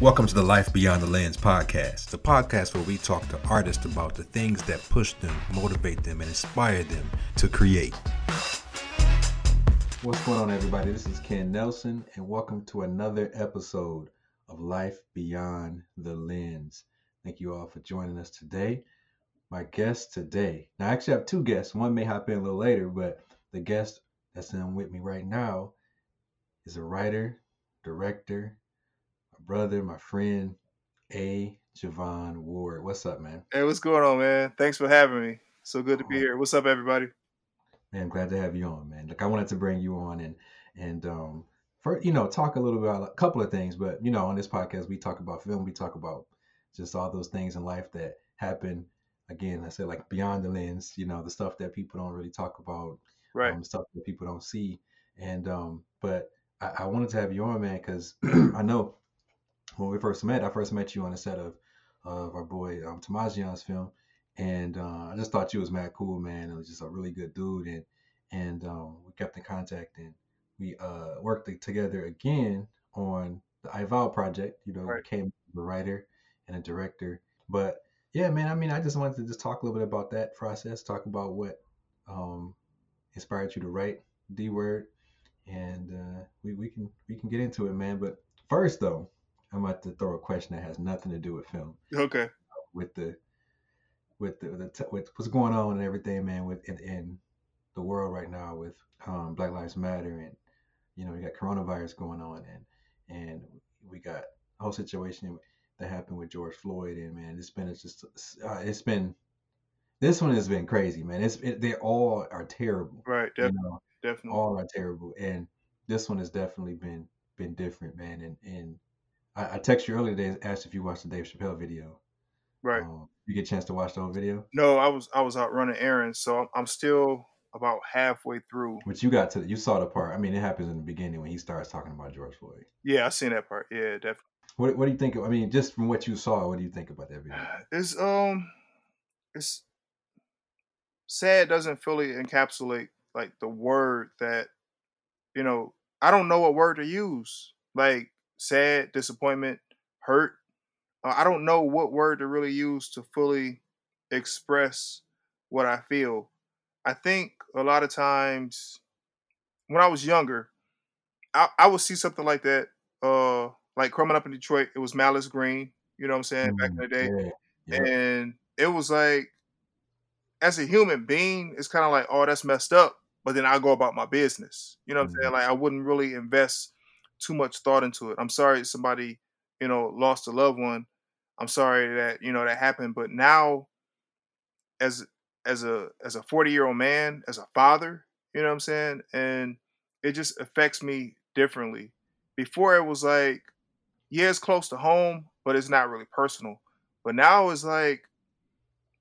Welcome to the Life Beyond the Lens podcast, the podcast where we talk to artists about the things that push them, motivate them, and inspire them to create. What's going on, everybody? This is Ken Nelson, and welcome to another episode of Life Beyond the Lens. Thank you all for joining us today. My guest today, now I actually have two guests. One may hop in a little later, but the guest that's in with me right now is a writer, director, brother, my friend, A. Javon Ward. What's up, man? Hey, what's going on, man? Thanks for having me. So good to be here. What's up, everybody? Man, I'm glad to have you on, man. Look, I wanted to bring you on and and um for you know talk a little bit about a couple of things, but you know on this podcast we talk about film, we talk about just all those things in life that happen. Again, I said like beyond the lens, you know, the stuff that people don't really talk about, right? Um, stuff that people don't see, and um, but I, I wanted to have you on, man, because I know when we first met, I first met you on the set of of our boy um, Tamajian's film, and uh, I just thought you was mad cool, man. It was just a really good dude, and and um, we kept in contact, and we uh, worked together again on the iVal project. You know, right. became a writer and a director, but yeah, man. I mean, I just wanted to just talk a little bit about that process, talk about what um, inspired you to write D Word, and uh, we we can we can get into it, man. But first, though, I'm about to throw a question that has nothing to do with film. Okay. With the with the, the with what's going on and everything, man, with in, in the world right now with um, Black Lives Matter and you know we got coronavirus going on and and we got a whole situation that happened with George Floyd and man, it's been it's just uh, it's been this one has been crazy, man. It's it, they all are terrible. Right. Definitely. You know, definitely. All are terrible, and this one has definitely been been different, man. And and I, I texted you earlier today and asked if you watched the Dave Chappelle video. Right. Um, you get a chance to watch the whole video? No, I was I was out running errands, so I'm, I'm still about halfway through. But you got to you saw the part. I mean, it happens in the beginning when he starts talking about George Floyd. Yeah, I seen that part. Yeah, definitely. What What do you think? Of, I mean, just from what you saw, what do you think about that video? It's um, it's sad. Doesn't fully encapsulate like the word that you know. I don't know what word to use. Like sad, disappointment, hurt. Uh, I don't know what word to really use to fully express what I feel. I think a lot of times when I was younger, I, I would see something like that. Uh, like growing up in Detroit, it was Malice Green. You know what I'm saying? Mm, Back in the day, yeah, yeah. and it was like, as a human being, it's kind of like, oh, that's messed up. But then I go about my business. You know what mm. I'm saying? Like I wouldn't really invest too much thought into it. I'm sorry somebody, you know, lost a loved one. I'm sorry that, you know, that happened. But now as as a as a 40 year old man, as a father, you know what I'm saying? And it just affects me differently. Before it was like, yeah, it's close to home, but it's not really personal. But now it's like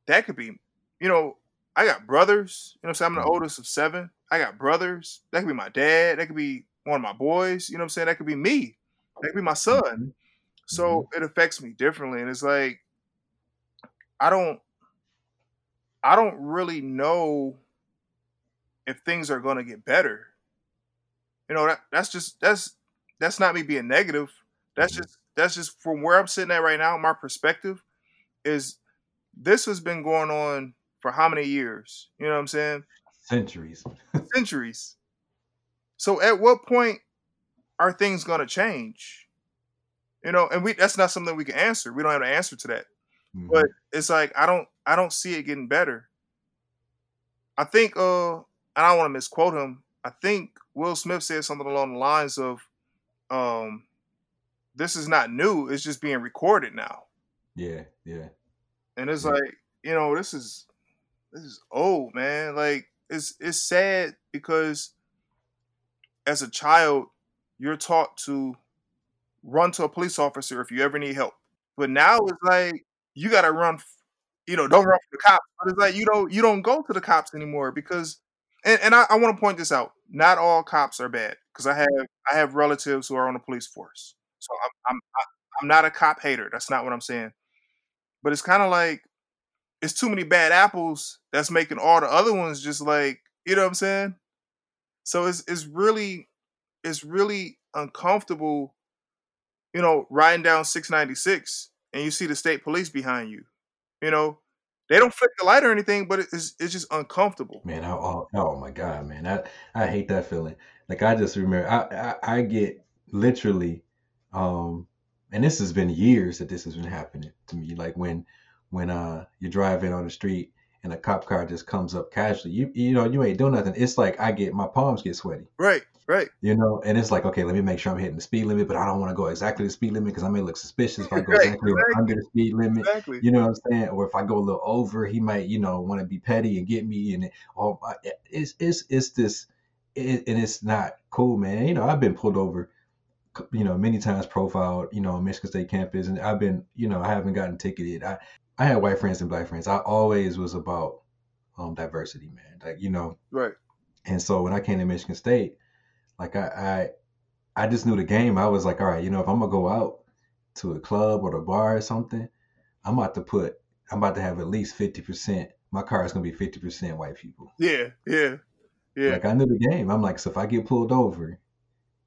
that could be, you know, I got brothers, you know I'm saying? I'm the mm-hmm. oldest of seven. I got brothers. That could be my dad. That could be one of my boys. You know what I'm saying? That could be me. That could be my son. Mm-hmm. So it affects me differently. And it's like I don't I don't really know if things are gonna get better. You know, that that's just that's that's not me being negative. That's mm-hmm. just that's just from where I'm sitting at right now, my perspective is this has been going on for how many years? You know what I'm saying? Centuries. Centuries. So at what point are things going to change? You know, and we that's not something we can answer. We don't have an answer to that. Mm-hmm. But it's like I don't I don't see it getting better. I think uh and I don't want to misquote him. I think Will Smith said something along the lines of um this is not new, it's just being recorded now. Yeah, yeah. And it's yeah. like, you know, this is this is old, man. Like it's it's sad because as a child, you're taught to run to a police officer if you ever need help. But now it's like you got to run. You know, don't run from the cops. But it's like you don't you don't go to the cops anymore because. And, and I, I want to point this out. Not all cops are bad because I have I have relatives who are on the police force. So I'm I'm I'm not a cop hater. That's not what I'm saying. But it's kind of like it's too many bad apples that's making all the other ones just like you know what I'm saying. So it's it's really it's really uncomfortable, you know, riding down 696 and you see the state police behind you. You know, they don't flick the light or anything, but it's it's just uncomfortable. Man, I, oh, oh my god, man, I I hate that feeling. Like I just remember, I I, I get literally, um, and this has been years that this has been happening to me. Like when when uh you're driving on the street and a cop car just comes up casually, you you know you ain't doing nothing. It's like I get my palms get sweaty. Right, right. You know, and it's like, okay, let me make sure I'm hitting the speed limit, but I don't want to go exactly the speed limit because I may look suspicious if I go Right, exactly exactly. under the speed limit. Exactly. You know what I'm saying? Or if I go a little over, he might, you know, want to be petty and get me. And it, oh, uh, I- it's it's it's this, it, and it's not cool, man. You know, I've been pulled over, you know, many times profiled, you know, on Michigan State campus, and I've been, you know, I haven't gotten ticketed. I I had white friends and black friends. I always was about um diversity, man. Like you know, Right. and so when I came to Michigan State, like I, I I just knew the game. I was like, all right, you know, if I'm gonna go out to a club or the bar or something, I'm about to put I'm about to have at least fifty percent. My car is gonna be fifty percent white people. Yeah, yeah, yeah. Like I knew the game. I'm like, so if I get pulled over,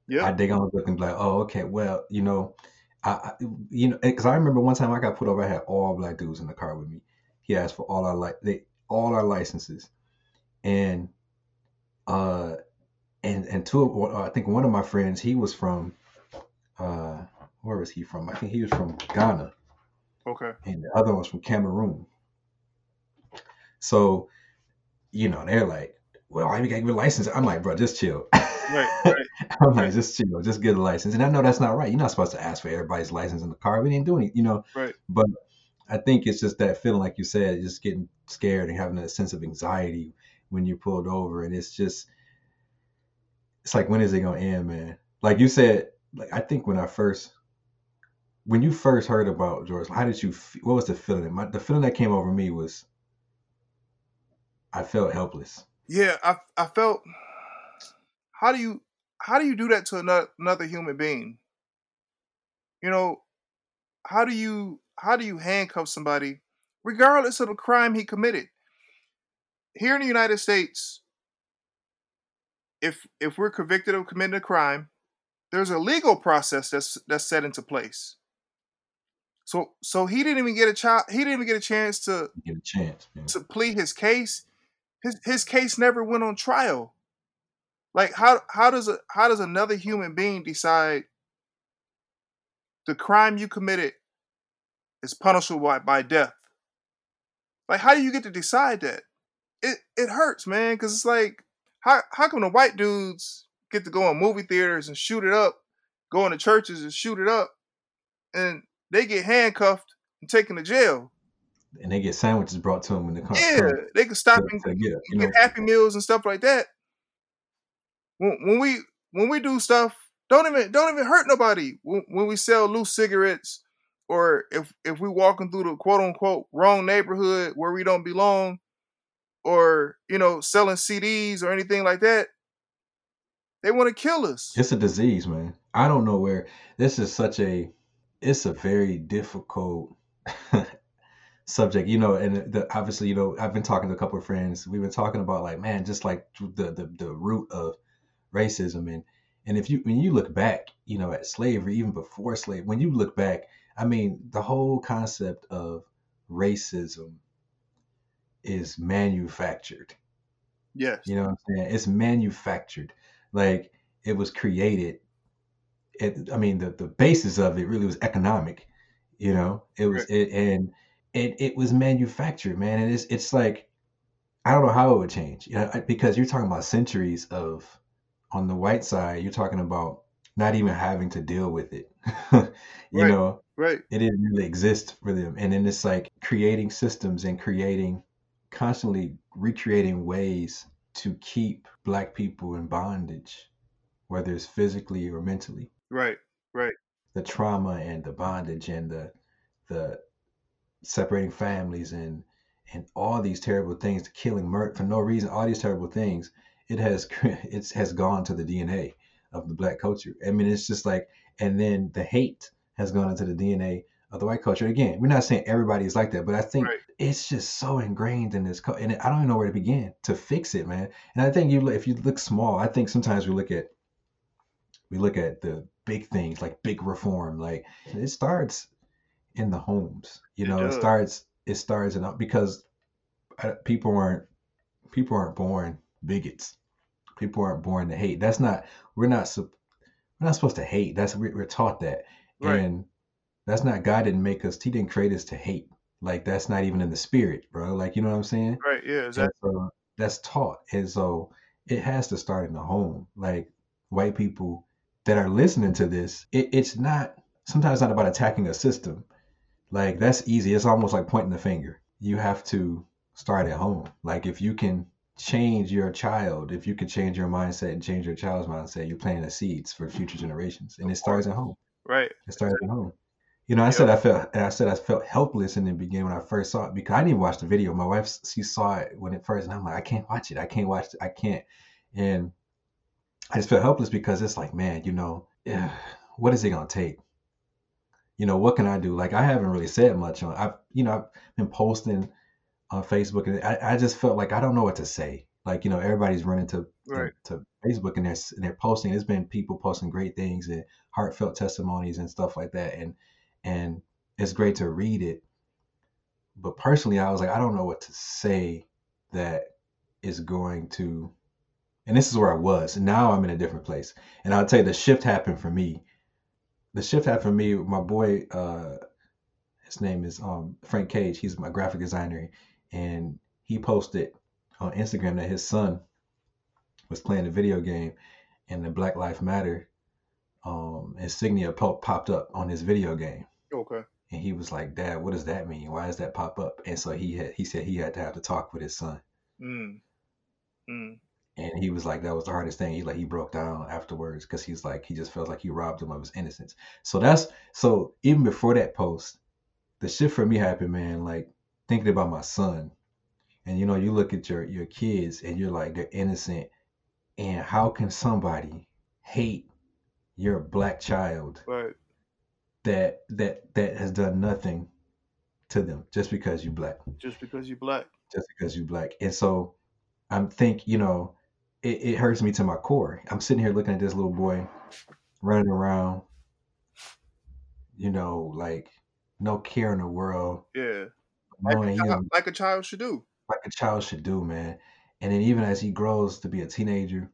yeah. I they gonna look and be like, oh, okay, well, you know, I, you know, because I remember one time I got pulled over. I had all black dudes in the car with me. He asked for all our like they all our licenses, and uh, and and two of I think one of my friends he was from uh, where was he from? I think he was from Ghana, okay. and the other one was from Cameroon. So, you know, they're like, well, I we gotta give a license? I'm like, bro, just chill. Right, right. I'm like, just chill, just get a license. And I know that's not right. You're not supposed to ask for everybody's license in the car. We didn't do anything, you know. Right. But I think it's just that feeling, like you said, just getting scared and having a sense of anxiety when you're pulled over. And it's just, it's like, when is it gonna end, man? Like you said, like I think when I first, when you first heard about George, how did you? What was the feeling? My, the feeling that came over me was, I felt helpless. Yeah, I I felt how do you how do you do that to another, another human being? You know, how do you how do you handcuff somebody regardless of the crime he committed? Here in the United States, if if we're convicted of committing a crime, there's a legal process that's that's set into place. So so he didn't even get a child he didn't even get a chance to Get a chance, man. to plead his case. His his case never went on trial. Like how how does a how does another human being decide the crime you committed is punishable by, by death? Like how do you get to decide that? It it hurts, man, because it's like how how come the white dudes get to go in movie theaters and shoot it up, go into churches and shoot it up, and they get handcuffed and taken to jail? And they get sandwiches brought to them in the car. Yeah, they can stop to, and get, you you know, get happy meals and stuff like that. When, when we when we do stuff, don't even don't even hurt nobody. When, when we sell loose cigarettes, or if if we walking through the quote unquote wrong neighborhood where we don't belong, or you know selling CDs or anything like that, they want to kill us. It's a disease, man. I don't know where this is such a it's a very difficult subject, you know, and the, obviously, you know, I've been talking to a couple of friends. We've been talking about like, man, just like the the, the root of racism and and if you when you look back, you know, at slavery, even before slavery, when you look back, I mean, the whole concept of racism is manufactured. Yes. You know what I'm saying? It's manufactured. Like it was created. It, I mean, the, the basis of it really was economic. You know, it was it and it it was manufactured, man. And it's it's like I don't know how it would change. You know, I- because you're talking about centuries of on the white side, you're talking about not even having to deal with it. you Right. know, Right. it didn't really exist for them. And then it's like creating systems and creating constantly recreating ways to keep black people in bondage, whether it's physically or mentally. Right. Right. The trauma and the bondage and the the separating families and and all these terrible things, killing murder for no reason, all these terrible things, it has it has gone to the DNA of the black culture. I mean, it's just like, and then the hate has gone into the DNA of the white culture. Again, we're not saying everybody is like that, but I think Right. it's just so ingrained in this, culture, and I don't even know where to begin to fix it, man. And I think you, look- if you look small, I think sometimes we look at we look at the big things like big reform. Like it starts in the homes. You It know, it starts it starts in because uh, people aren't people aren't born bigots. People aren't born to hate. That's not we're not we're not supposed to hate. That's we're, we're taught that, Right. and that's not God didn't make us. He didn't create us to hate. Like that's not even in the spirit, bro. Like you know what I'm saying? Right. Yeah. And Exactly. so that's taught, and so it has to start in the home. Like white people that are listening to this, it, it's not sometimes it's not about attacking a system. Like that's easy. It's almost like pointing the finger. You have to start at home. Like if you can change your child, if you can change your mindset and change your child's mindset, you're planting the seeds for future generations. And it starts at home. Right. It starts at home. You know, I said I felt and I said I felt helpless in the beginning when I first saw it because I didn't even watch the video. My wife she saw it when it first, and I'm like, I can't watch it. I can't watch it. I can't. And I just felt helpless because it's like, man, you know, eh, what is it gonna take? You know, what can I do? Like I haven't really said much on. I've you know I've been posting on Facebook, and I, I just felt like I don't know what to say. Like you know, everybody's running to Right. to Facebook and they're and they're posting. There's been people posting great things and heartfelt testimonies and stuff like that, and and it's great to read it. But personally, I was like, I don't know what to say that is going to. And this is where I was. And now I'm in a different place. And I'll tell you, the shift happened for me. The shift happened for me. My boy, uh, his name is um, Frank Cage. He's my graphic designer, and he posted on Instagram that his son was playing a video game, and the Black Lives Matter um, insignia po- popped up on his video game. Okay. And he was like, "Dad, what does that mean? Why does that pop up?" And so he had, he said he had to have to talk with his son, Mm. Mm. And he was like, "That was the hardest thing." He like he broke down afterwards because he's like he just felt like he robbed him of his innocence. So that's so even before that post, the shit for me happened, man. Like thinking about my son, and you know, you look at your your kids, and you're like they're innocent, and how can somebody hate your black child Right. that that that has done nothing to them just because you black? Just because you black. just because you black. And so I'm think, you know, it, it hurts me to my core. I'm sitting here looking at this little boy running around, you know, like no care in the world, Yeah. Like a, child, like a child should do. like a child should do, man. And then even as he grows to be a teenager,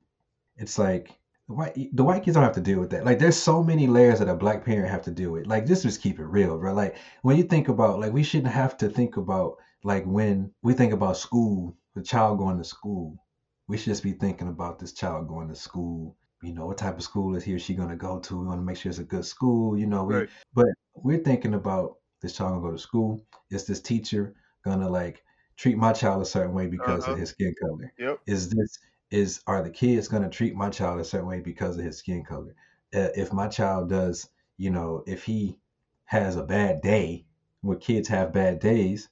it's like the white the white kids don't have to deal with that. Like there's so many layers that a black parent have to deal with. Like just just keep it real, bro. Like when you think about like we shouldn't have to think about like when we think about school, the child going to school, we should just be thinking about this child going to school. You know, what type of school is he or she gonna go to? We want to make sure it's a good school. You know, we Right. but we're thinking about this child gonna go to school. Is this teacher gonna like treat my child a certain way because Uh-huh. of his skin color? Yep. Is this is are the kids gonna treat my child a certain way because of his skin color? Uh, if my child does, you know, if he has a bad day, where kids have bad days,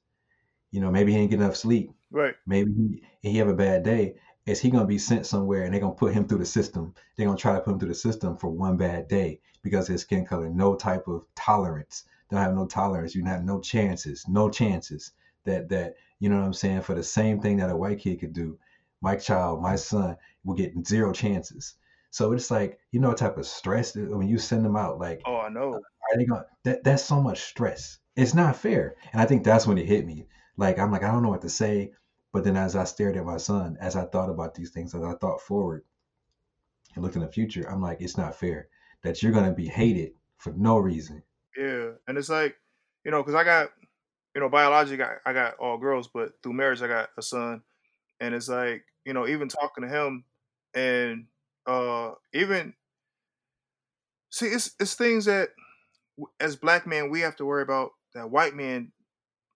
you know, maybe he didn't get enough sleep, Right. maybe he he have a bad day. Is he gonna be sent somewhere and they're gonna put him through the system? They're gonna try to put him through the system for one bad day because of his skin color. No type of tolerance. Don't have no tolerance. You have no chances. No chances that that you know what I'm saying for the same thing that a white kid could do. My child, my son, will get zero chances. So it's like you know what type of stress when you send them out. Like Oh, I know. are they gonna, that that's so much stress it's not fair and i think that's when it hit me like i'm like i don't know what to say but then as i stared at my son as i thought about these things as i thought forward and looked in the future i'm like it's not fair that you're going to be hated for no reason Yeah. And it's like, you know, because I got, you know, biology, I, I got all girls, but through marriage, I got a son. And it's like, you know, even talking to him and uh even see, it's, it's things that as black men, we have to worry about that white men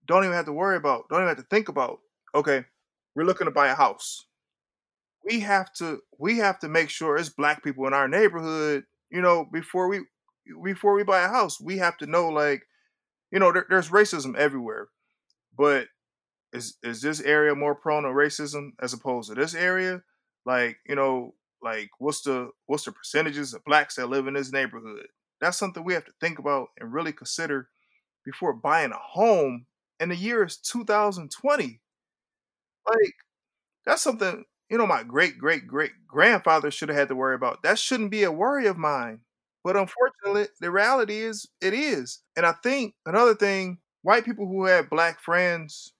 don't even have to worry about, don't even have to think about. Okay, we're looking to buy a house. We have to we have to make sure it's black people in our neighborhood, you know, before we before we buy a house. We have to know like, you know, there, there's racism everywhere. But is is this area more prone to racism as opposed to this area? Like, you know, like what's the what's the percentages of blacks that live in this neighborhood? That's something we have to think about and really consider before buying a home. And the year is 2020. Like, that's something you know, my great great great grandfather should have had to worry about. That shouldn't be a worry of mine. But unfortunately, the reality is it is. And I think another thing, white people who have black friends,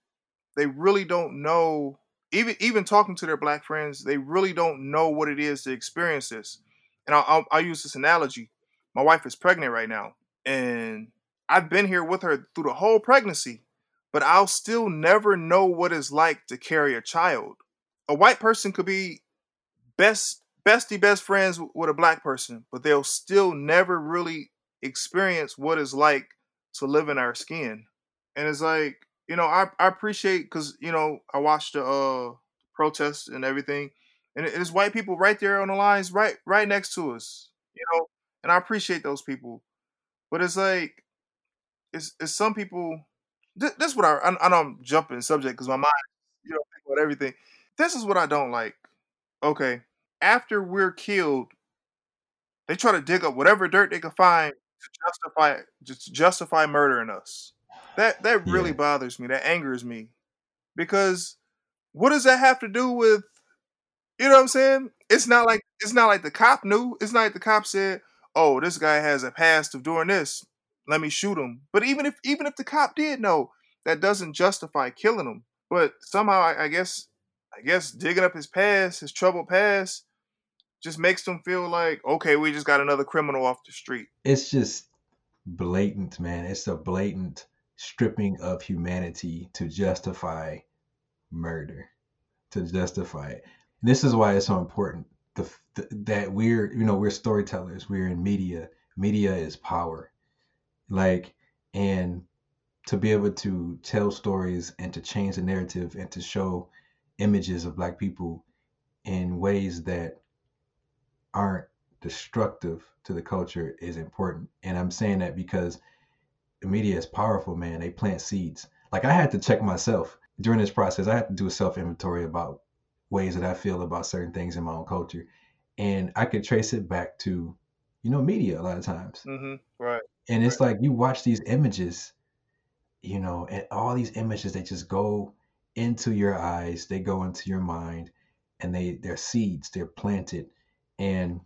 they really don't know even even talking to their black friends, they really don't know what it is to experience this. And I'll, I'll, I'll use this analogy. My wife is pregnant right now, and I've been here with her through the whole pregnancy, but I'll still never know what it's like to carry a child. A white person could be best bestie best friends with a black person, but they'll still never really experience what it's like to live in our skin. And it's like you know, I, I appreciate because you know I watched the uh, protests and everything, and it's white people right there on the lines, right right next to us, you know, and I appreciate those people, but it's like it's it's some people. This, this is what I I, I know I'm jumping subject because my mind, you know, about everything. This is what I don't like. Okay, after we're killed, they try to dig up whatever dirt they can find to justify just justify murdering us. That that really yeah. bothers me. That angers me. Because what does that have to do with you know what I'm saying? It's not like it's not like the cop knew. It's not like the cop said, "Oh, this guy has a past of doing this. Let me shoot him." But even if even if the cop did know, that doesn't justify killing him. But somehow, I, I guess, I guess digging up his past, his troubled past, just makes them feel like, okay, we just got another criminal off the street. It's just blatant, man. It's a blatant stripping of humanity to justify murder, to justify it. And this is why it's so important the, the, that we're, you know, we're storytellers. We're in media. Media is power. Like, and to be able to tell stories and to change the narrative and to show images of black people in ways that aren't destructive to the culture is important. And I'm saying that because the media is powerful, man. They plant seeds. Like I had to check myself during this process. I had to do a self inventory about ways that I feel about certain things in my own culture, and I could trace it back to, you know, media a lot of times. Mm-hmm. Right. And it's like you watch these images, you know, and all these images they just go into your eyes, they go into your mind, and they they're seeds. They're planted, and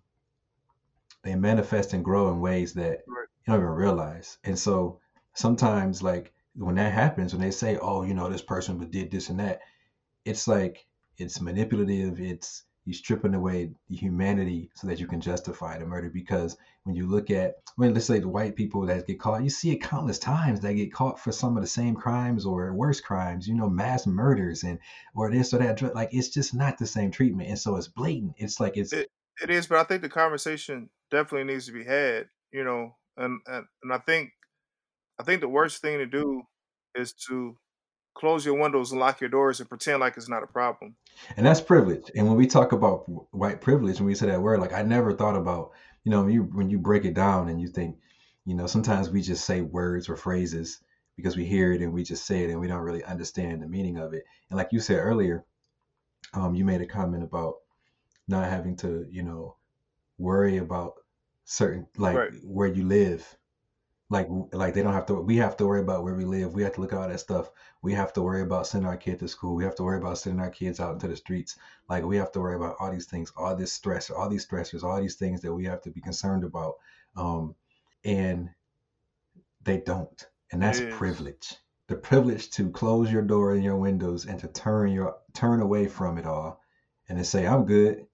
they manifest and grow in ways that you don't even realize. And so sometimes like when that happens, when they say, "Oh, you know, this person did this and that," it's like it's manipulative. It's you stripping away the humanity so that you can justify the murder. Because when you look at, when let's say the white people that get caught, you see it countless times. They get caught for some of the same crimes or worse crimes. You know, mass murders and or this or that. Like it's just not the same treatment, and so it's blatant. It's like it's. It, it is, but I think the conversation definitely needs to be had. You know, and and, and I think I think the worst thing to do is to close your windows and lock your doors and pretend like it's not a problem. And that's privilege. And when we talk about white privilege, when we say that word, like I never thought about, you know, when you when you break it down and you think, you know, sometimes we just say words or phrases because we hear it and we just say it and we don't really understand the meaning of it. And like you said earlier, um, you made a comment about not having to, you know, worry about certain like right. where you live like like they don't have to we have to worry about where we live. We have to look at all that stuff. We have to worry about sending our kid to school. We have to worry about sending our kids out into the streets. Like we have to worry about all these things all this stress all these stressors all these things that we have to be concerned about. Um and they don't. And that's privilege. The privilege to close your door and your windows and to turn your turn away from it all and to say i'm good.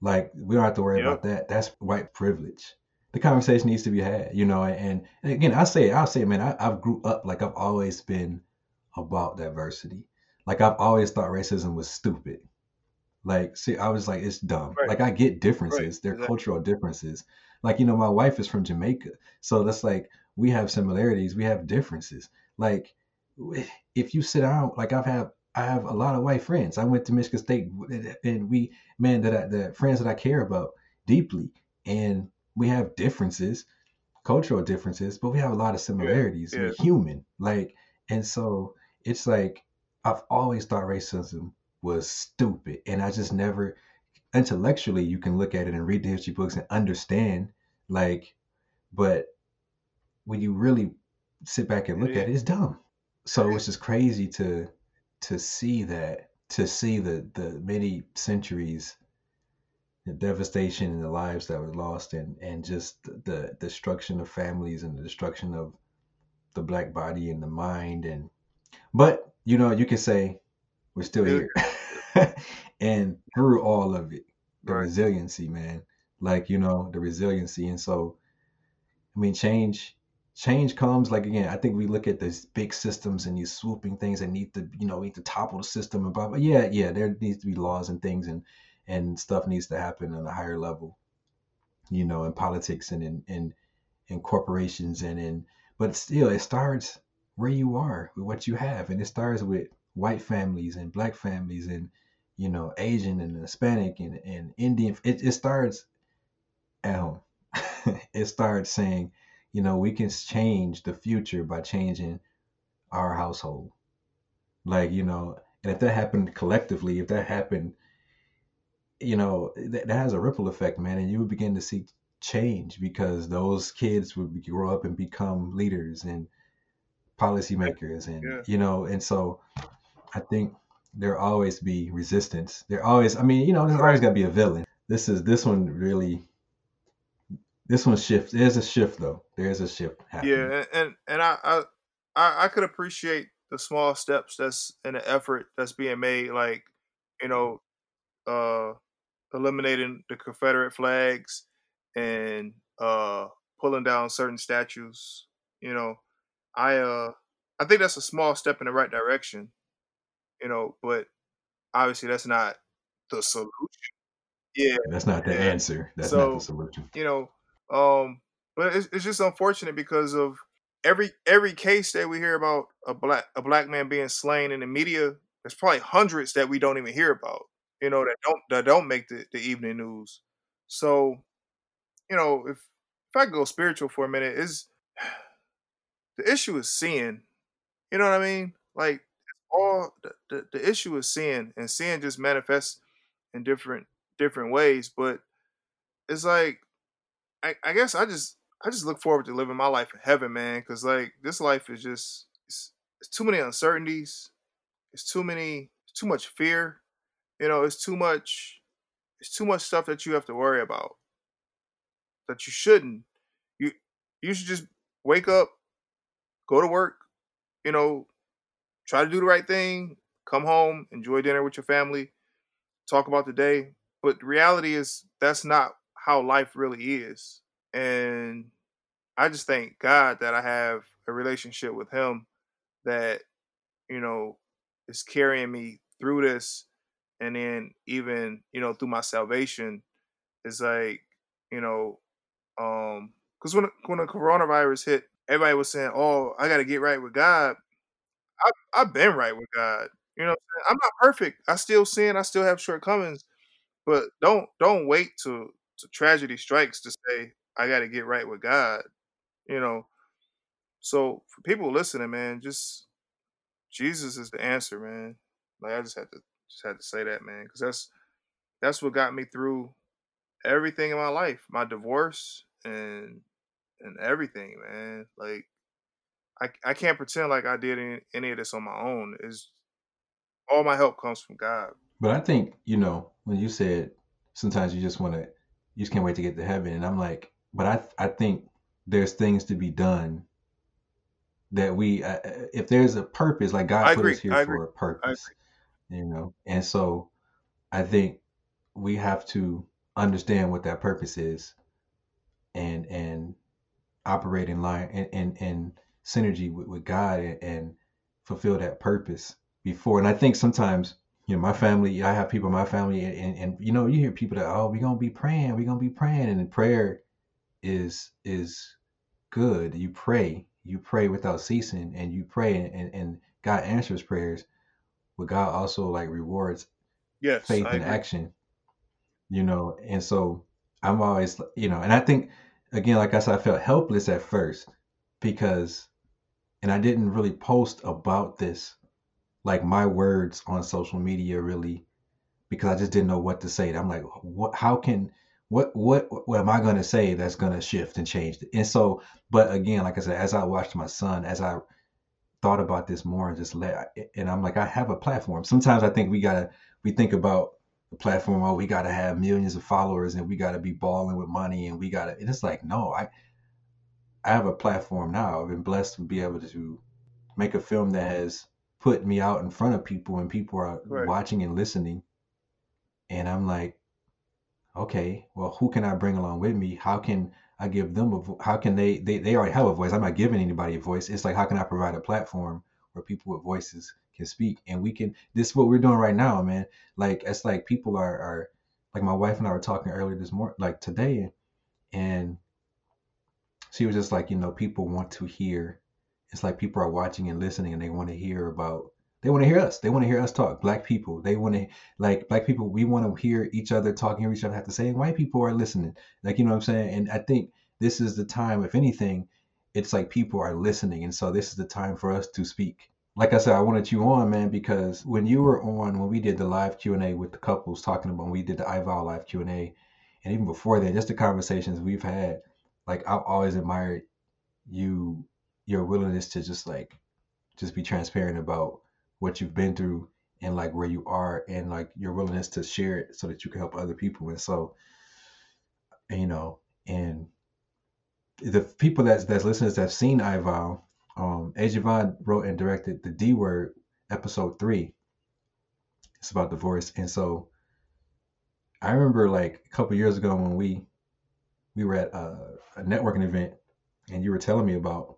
Like we don't have to worry yep. about that. That's white privilege the conversation needs to be had, you know. And, and again, I say, I say, man, I, I've grew up like I've always been about diversity. Like I've always thought racism was stupid. Like, see, I was like, it's dumb. Right. Like I get differences, right. they're exactly. cultural differences. Like, you know, my wife is from Jamaica, so that's like we have similarities, we have differences. Like, if you sit down, like I've had I have a lot of white friends. I went to Michigan State, and we, man, that I, the friends that I care about deeply, and we have differences, cultural differences, but we have a lot of similarities. Yeah. We're human. Like, and so it's like I've always thought racism was stupid. And I just never intellectually you can look at it and read the history books and understand, like, but when you really sit back and look yeah. at it, it's dumb. So it's just crazy to to see that to see the the many centuries the devastation and the lives that were lost and and just the, destruction of families and the destruction of the black body and the mind and but you know you can say we're still here. And through all of it the Right. resiliency man. Like you know the resiliency. And so i mean change change comes like again i think we look at these big systems and these swooping things that need to you know need to topple the system and blah blah. Yeah yeah there needs to be laws and things and and stuff needs to happen on a higher level you know in politics and in in, in corporations and in but still it starts where you are with what you have and it starts with white families and black families and you know asian and hispanic and, and indian it, it starts at home. It starts saying you know we can change the future by changing our household. Like you know and if that happened collectively if that happened you know that, that has a ripple effect man and you would begin to see change because those kids would grow up and become leaders and policymakers and Yeah. you know and so i think there always be resistance. There always i mean you know there's always got to be a villain. This is this one really this one shifts there's a shift though. There's a shift happening. Yeah, and and, I I I could appreciate the small steps that's in the effort that's being made, like you know, uh, eliminating the Confederate flags and uh pulling down certain statues. You know, I uh I think that's a small step in the right direction. You know, but obviously that's not the solution. Yeah, that's not the yeah. answer that's not the solution you know, um, but it's, it's just unfortunate because of every every case that we hear about a black a black man being slain in the media. There's probably hundreds that we don't even hear about. You know that don't that don't make the, the evening news. So you know if if I go spiritual for a minute, is the issue is sin. You know what I mean? Like all the, the, the issue is sin, and sin just manifests in different different ways. But it's like I, I guess I just I just look forward to living my life in heaven, man. Because like this life is just it's, it's too many uncertainties. It's too many. Too much fear. You know, it's too much. It's too much stuff that you have to worry about that you shouldn't. You you should just wake up, go to work. You know, try to do the right thing. Come home, enjoy dinner with your family, talk about the day. But the reality is that's not how life really is. And I just thank God that I have a relationship with Him that, you know, is carrying me through this. And then even, you know, through my salvation, it's like, you know, um, because when when the coronavirus hit, everybody was saying, "Oh, I got to get right with God." I, I've been right with God. You know, I'm. I'm not perfect. I still sin. I still have shortcomings. But don't don't wait till, till tragedy strikes to say I got to get right with God. You know. So for people listening, man, just Jesus is the answer, man. Like I just had to just had to say that, man, because that's that's what got me through everything in my life, my divorce and and everything, man. Like I I can't pretend like I did any, any of this on my own. Is all my help comes from God. But I think, you know, when you said sometimes you just want to, you just can't wait to get to heaven. And I'm like, but I, I think there's things to be done that we, uh, if there's a purpose, like God I put agree. us here I for agree. a purpose, you know? And so I think we have to understand what that purpose is and, and operate in line and, and, and synergy with, with God and, fulfill that purpose before. And I think sometimes, you know, my family, I have people in my family, and, and, and you know, you hear people that, oh, we're gonna be praying, we're gonna be praying, and prayer is is good. You pray, you pray without ceasing, and you pray, and, and God answers prayers, but God also like rewards Yes, faith and action, you know. And so I'm always, you know, and I think again, like I said, I felt helpless at first because, and I didn't really post about this, like my words on social media really, because I just didn't know what to say. I'm like, what? How can? What what what am I gonna say that's gonna shift and change? And so, but again, like I said, as I watched my son, as I thought about this more and just let and I'm like I have a platform. Sometimes I think we gotta we think about the platform, oh, we gotta have millions of followers and we gotta be balling with money and we gotta and it's like, no, I I have a platform now. I've been blessed to be able to make a film that has put me out in front of people and people are Right. watching and listening. And I'm like, okay, well, who can I bring along with me? How can I give them a vo- how can they, they they already have a voice. I'm not giving anybody a voice. It's like how can I provide a platform where people with voices can speak and we can this is what we're doing right now, man. Like it's like people are are like my wife and I were talking earlier this morning like today and she was just like, you know, people want to hear it's like people are watching and listening and they want to hear about they want to hear us. They want to hear us talk. Black people. They want to like black people. We want to hear each other talking, hear each other have to say. White people are listening. Like you know what I'm saying. And I think this is the time. If anything, it's like people are listening, and so this is the time for us to speak. Like I said, I wanted you on, man, because when you were on, when we did the live Q and A with the couples talking about, when we did the iVal live Q and A, and even before that, just the conversations we've had. Like I've always admired you, your willingness to just like, just be transparent about what you've been through and like where you are and like your willingness to share it so that you can help other people. And so you know and the people that's that's listeners that have seen iVal um A. Javon wrote and directed the D word episode three. It's about divorce. And so I remember like a couple years ago when we we were at a, a networking event and you were telling me about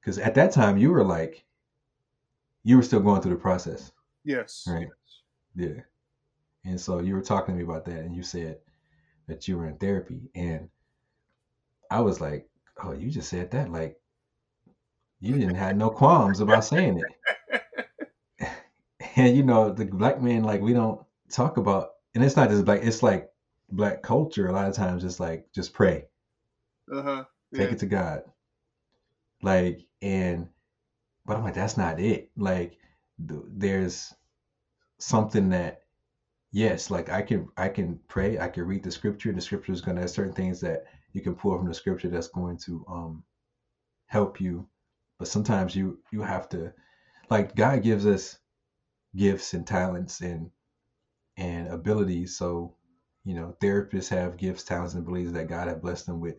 because at that time you were like you were still going through the process Yes. Right. Yeah. And so you were talking to me about that, and you said that you were in therapy, and I was like, "Oh, you just said that like you didn't have no qualms about saying it." And you know, the black man, like we don't talk about, and it's not just black. It's like black culture. A lot of times, it's like just pray, Uh huh. take it to God, like, and but I'm like, that's not it. Like, th- there's something that yes like i can i can pray i can read the scripture and the scripture is going to have certain things that you can pull from the scripture that's going to um help you but sometimes you you have to like god gives us gifts and talents and and abilities so you know therapists have gifts talents and abilities that god have blessed them with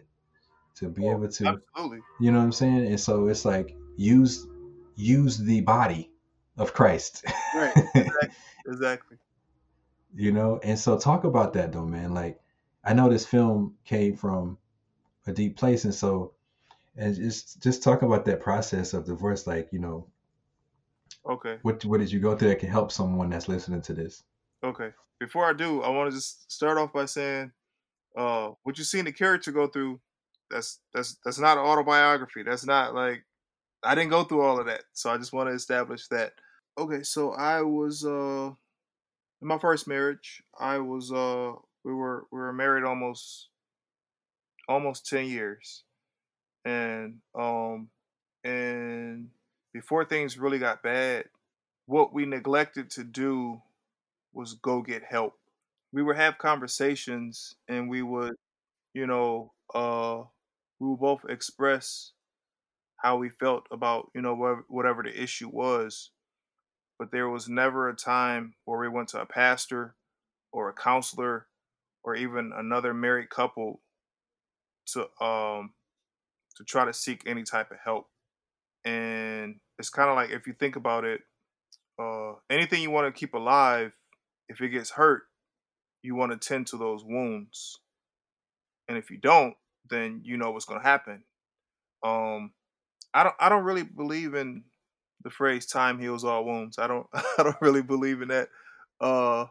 to be able to Absolutely. you know what i'm saying and so it's like use use the body of christ Right. Exactly. exactly. you know and so talk about that though man like i know this film came from a deep place and so and just just talk about that process of divorce like you know Okay. what what did you go through that can help someone that's listening to this Okay. Before I do, I want to just start off by saying, uh, what you seen the character go through, that's that's that's not an autobiography. That's not like I didn't go through all of that. So I just want to establish that. Okay, so I was uh in my first marriage. I was uh we were we were married almost almost 10 years. And um and before things really got bad, what we neglected to do was go get help. We would have conversations and we would, you know, uh we would both express how we felt about, you know, whatever, whatever the issue was. But there was never a time where we went to a pastor or a counselor or even another married couple to um to try to seek any type of help. And it's kind of like if you think about it, uh anything you want to keep alive, if it gets hurt, you want to tend to those wounds. And if you don't, then you know what's going to happen. Um I don't I don't really believe in the phrase time heals all wounds. I don't I don't really believe in that. Uh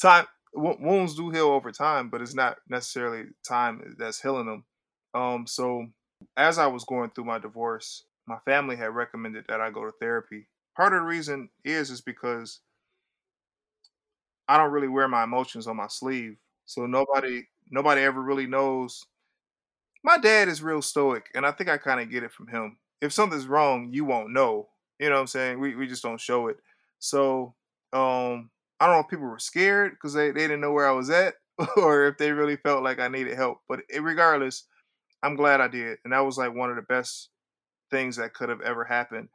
time wo- wounds do heal over time, but it's not necessarily time that's healing them. Um so as I was going through my divorce, my family had recommended that I go to therapy. Part of the reason is is because I don't really wear my emotions on my sleeve. So nobody nobody ever really knows. My dad is real stoic and I think I kind of get it from him. If something's wrong, you won't know. You know what I'm saying? We we just don't show it. So um I don't know if people were scared because they, they didn't know where I was at or if they really felt like I needed help. But it, regardless, I'm glad I did. And that was like one of the best things that could have ever happened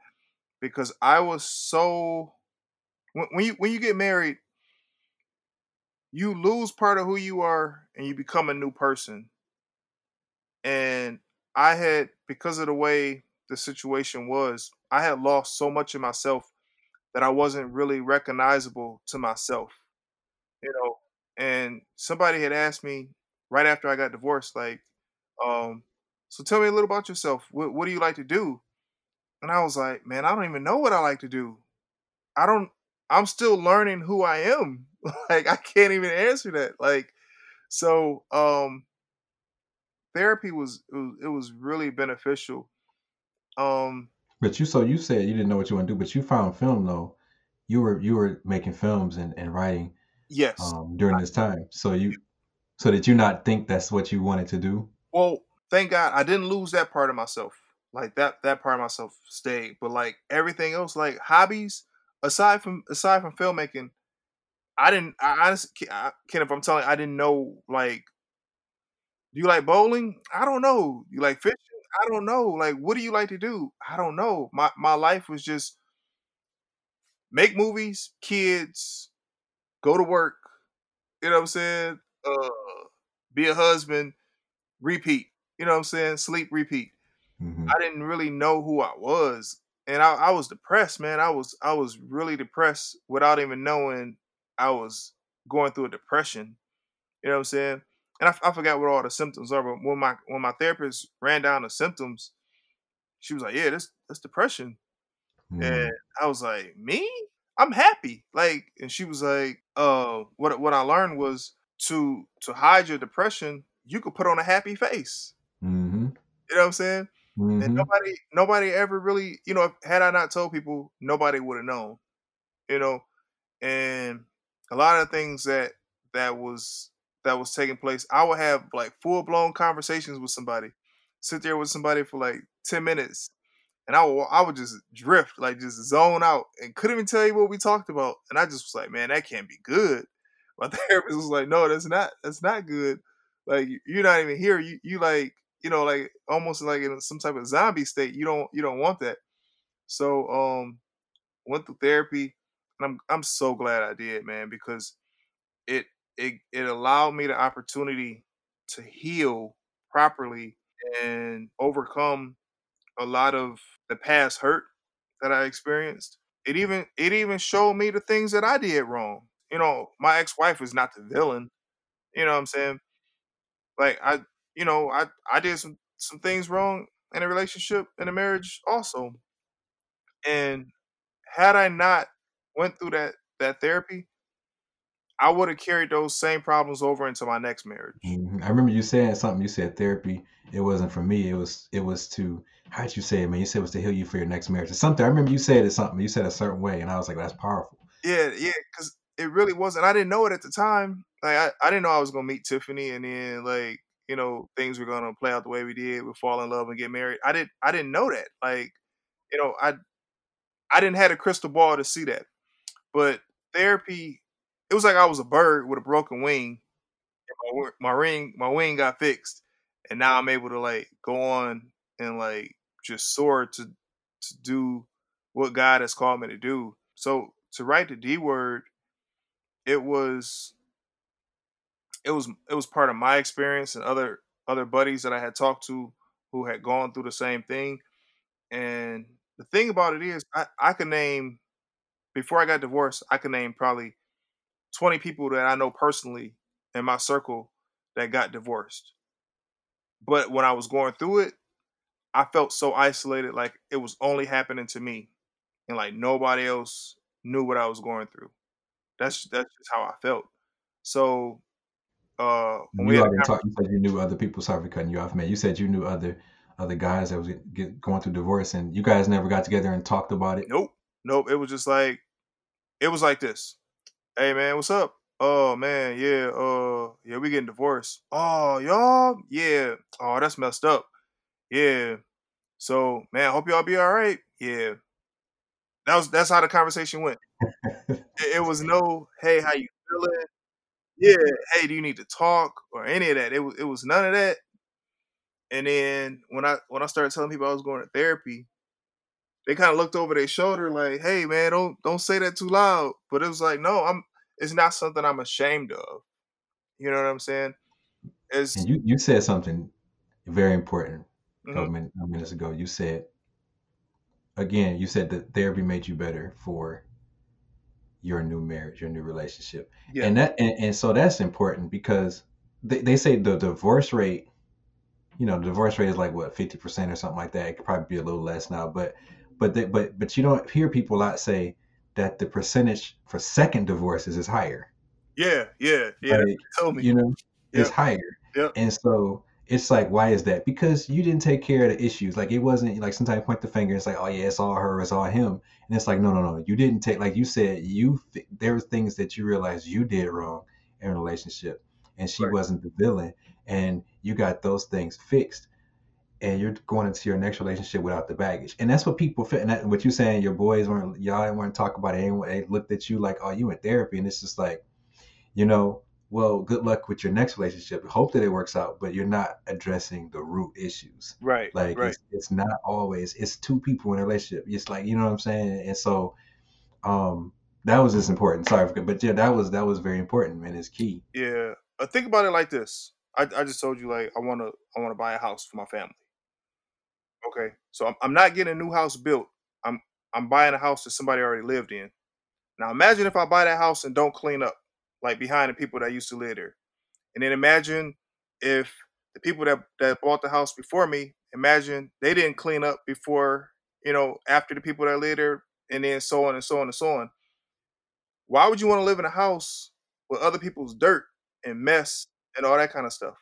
because I was so when, when you when you get married, you lose part of who you are and you become a new person. And I had because of the way the situation was, I had lost so much of myself that I wasn't really recognizable to myself. You know, and somebody had asked me right after I got divorced, like, um, so tell me a little about yourself. What, what do you like to do? And I was like, man, I don't even know what I like to do. I don't. I'm still learning who I am. like I can't even answer that. Like, so um, therapy was it, was it was really beneficial. Um, but you so you said you didn't know what you want to do, but you found film though. You were you were making films and, and writing. Yes. Um, during this time, so you so did you not think that's what you wanted to do? Well, thank God I didn't lose that part of myself. Like that that part of myself stayed, but like everything else, like hobbies aside from aside from filmmaking, I didn't. I honestly, Kenneth, I'm telling you, I didn't know. Like, do you like bowling? I don't know. You like fishing? I don't know. Like, what do you like to do? I don't know. My my life was just make movies, kids, go to work. You know what I'm saying? Uh, be a husband, repeat. You know what I'm saying? Sleep, repeat. Mm-hmm. I didn't really know who I was, and I, I was depressed, man. I was I was really depressed without even knowing I was going through a depression. You know what I'm saying? And I, I forgot what all the symptoms are, but when my when my therapist ran down the symptoms, she was like, "Yeah, this that's depression," mm. and I was like, "Me? I'm happy." Like, and she was like, "Uh, what what I learned was to to hide your depression, you could put on a happy face." Mm-hmm. You know what I'm saying? Mm-hmm. And nobody nobody ever really, you know, had I not told people, nobody would have known. You know, and a lot of things that that was that was taking place, I would have like full blown conversations with somebody, sit there with somebody for like ten minutes, and I would I would just drift, like just zone out, and couldn't even tell you what we talked about, and I just was like, man, that can't be good. My therapist was like, no, that's not that's not good. Like you're not even here. You you like you know like almost like in some type of zombie state. You don't you don't want that. So um, went through therapy I'm I'm so glad I did, man, because it it allowed me the opportunity to heal properly and overcome a lot of the past hurt that I experienced. It even it even showed me the things that I did wrong. You know, my ex-wife was not the villain. You know what I'm saying? Like I you know, I I did some some things wrong in a relationship in a marriage also. And had I not went through that that therapy, I would have carried those same problems over into my next marriage. Mm-hmm. I remember you saying something. You said therapy. It wasn't for me. It was. It was to. How did you say it, man? You said it was to heal you for your next marriage. Or something. I remember you said it something. You said a certain way, and I was like, that's powerful. Yeah, yeah, because it really wasn't. I didn't know it at the time. Like I, I didn't know I was gonna meet Tiffany, and then like you know things were gonna play out the way we did. We fall in love and get married. I didn't. I didn't know that. Like you know, I I didn't have a crystal ball to see that. But therapy, it was like I was a bird with a broken wing. My, mm-hmm. my ring, my wing got fixed, and now I'm able to like go on and like just soar to to do what God has called me to do. So to write the D word, it was it was it was part of my experience and other other buddies that I had talked to who had gone through the same thing. And the thing about it is I, I could name before I got divorced, I could name probably 20 people that I know personally in my circle that got divorced. But when I was going through it, I felt so isolated, like it was only happening to me, and like nobody else knew what I was going through. That's that's just how I felt. So, uh, when you, we talk, you said you knew other people. Sorry for cutting you off, man. You said you knew other other guys that was get, going through divorce, and you guys never got together and talked about it. Nope. Nope. It was just like it was like this. Hey man, what's up? Oh man, yeah, uh, yeah, we getting divorced. Oh, y'all, yeah. Oh, that's messed up. Yeah. So, man, hope y'all be all right. Yeah. That was that's how the conversation went. it, it, was no, hey, how you feeling? Yeah, hey, do you need to talk or any of that? It was it was none of that. And then when I when I started telling people I was going to therapy, they kind of looked over their shoulder like, "Hey, man, don't don't say that too loud." But it was like, no, I'm. It's not something I'm ashamed of. You know what I'm saying? It's you you said something very important a mhm, couple min- minutes ago. You said again, you said that therapy made you better for your new marriage, your new relationship. yeah, And that and, and so that's important because they, they say the divorce rate, you know, the divorce rate is like what, 50% or something like that. It could probably be a little less now, but but they, but but you don't hear people a lot say that the percentage for second divorces is higher. yeah, yeah, yeah. Like, Tell me. you know, it's higher. yep, And so it's like, why is that? Because you didn't take care of the issues. Like it wasn't like sometimes you point the finger, it's like, oh yeah, it's all her, it's all him. And it's like, no, no, no. You didn't take like you said, you there were things that you realized you did wrong in a relationship. And she right. wasn't the villain. And you got those things fixed. And you're going into your next relationship without the baggage. And that's what people feel. And that, what you're saying, your boys weren't, y'all didn't want to talk about it. Anyone, they looked at you like, oh, you in therapy. And it's just like, you know, well, good luck with your next relationship. Hope that it works out, but you're not addressing the root issues. Right, Like right. it's it's not always it's two people in a relationship. It's like you know what I'm saying. And so um that was just important. Sorry, for, but yeah, that was that was very important, man. It's key. Yeah. Uh, think about it like this. I, I just told you like I wanna I wanna buy a house for my family. Okay. So I'm, I'm not getting a new house built. I'm I'm buying a house that somebody already lived in. Now imagine if I buy that house and don't clean up, like behind the people that used to live there. And then imagine if the people that that bought the house before me, imagine they didn't clean up before, you know, after the people that lived there, and then so on and so on and so on. Why would you want to live in a house with other people's dirt and mess and all that kind of stuff?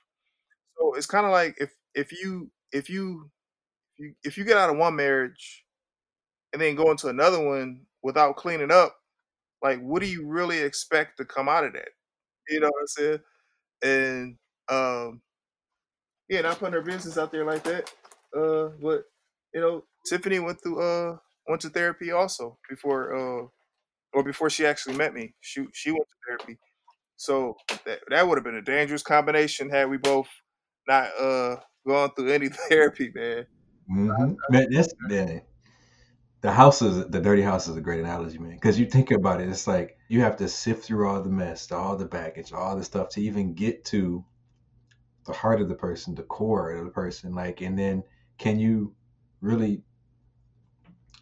So it's kind of like if if you if you you if you get out of one marriage and then go into another one without cleaning up, like what do you really expect to come out of that? You know what I'm saying? And um yeah, not putting her business out there like that. Uh but you know, Tiffany went through uh went to therapy also before uh or before she actually met me. She she went to therapy. So that that would have been a dangerous combination had we both not uh gone through any therapy, man. Hmm Man, that's the house is the dirty house is a great analogy, man. Because you think about it, it's like you have to sift through all the mess, all the baggage, all the stuff to even get to the heart of the person, the core of the person. Like, and then can you really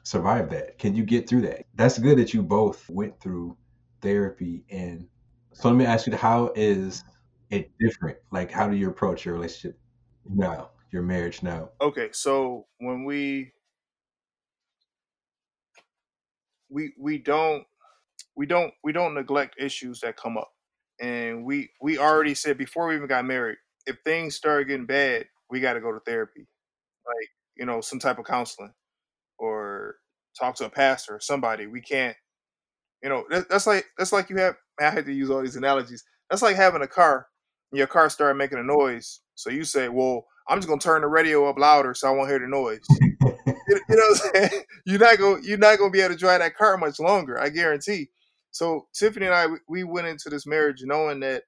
survive that? Can you get through that? That's good that you both went through therapy. And so let me ask you, how is it different? Like, how do you approach your relationship now, your marriage now? Okay, so when we we we don't we don't we don't neglect issues that come up. And we we already said before we even got married, if things start getting bad, we got to go to therapy. Like, you know, some type of counseling or talk to a pastor or somebody. We can't You know, that, that's like that's like you have. I had to use all these analogies. That's like having a car, and your car started making a noise. So you say, "Well, I'm just gonna turn the radio up louder so I won't hear the noise." You, you know what I'm saying? You're not gonna you're not gonna be able to drive that car much longer. I guarantee. So Tiffany and I, we, we went into this marriage knowing that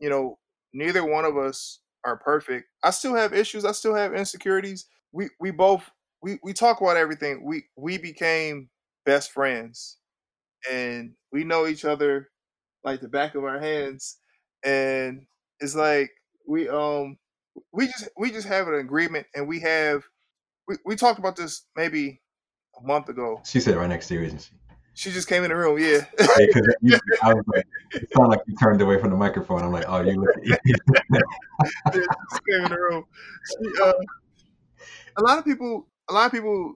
you know neither one of us are perfect. I still have issues. I still have insecurities. We we both we we talk about everything. We we became best friends and we know each other like the back of our hands and it's like we um we just we just have an agreement and we have we, we talked about this maybe a month ago she said right next to you, isn't she? she just came in the room yeah because I was like, it sounded like you turned away from the microphone. I'm like, oh, you look. Yeah, she came in the room she, uh, a lot of people a lot of people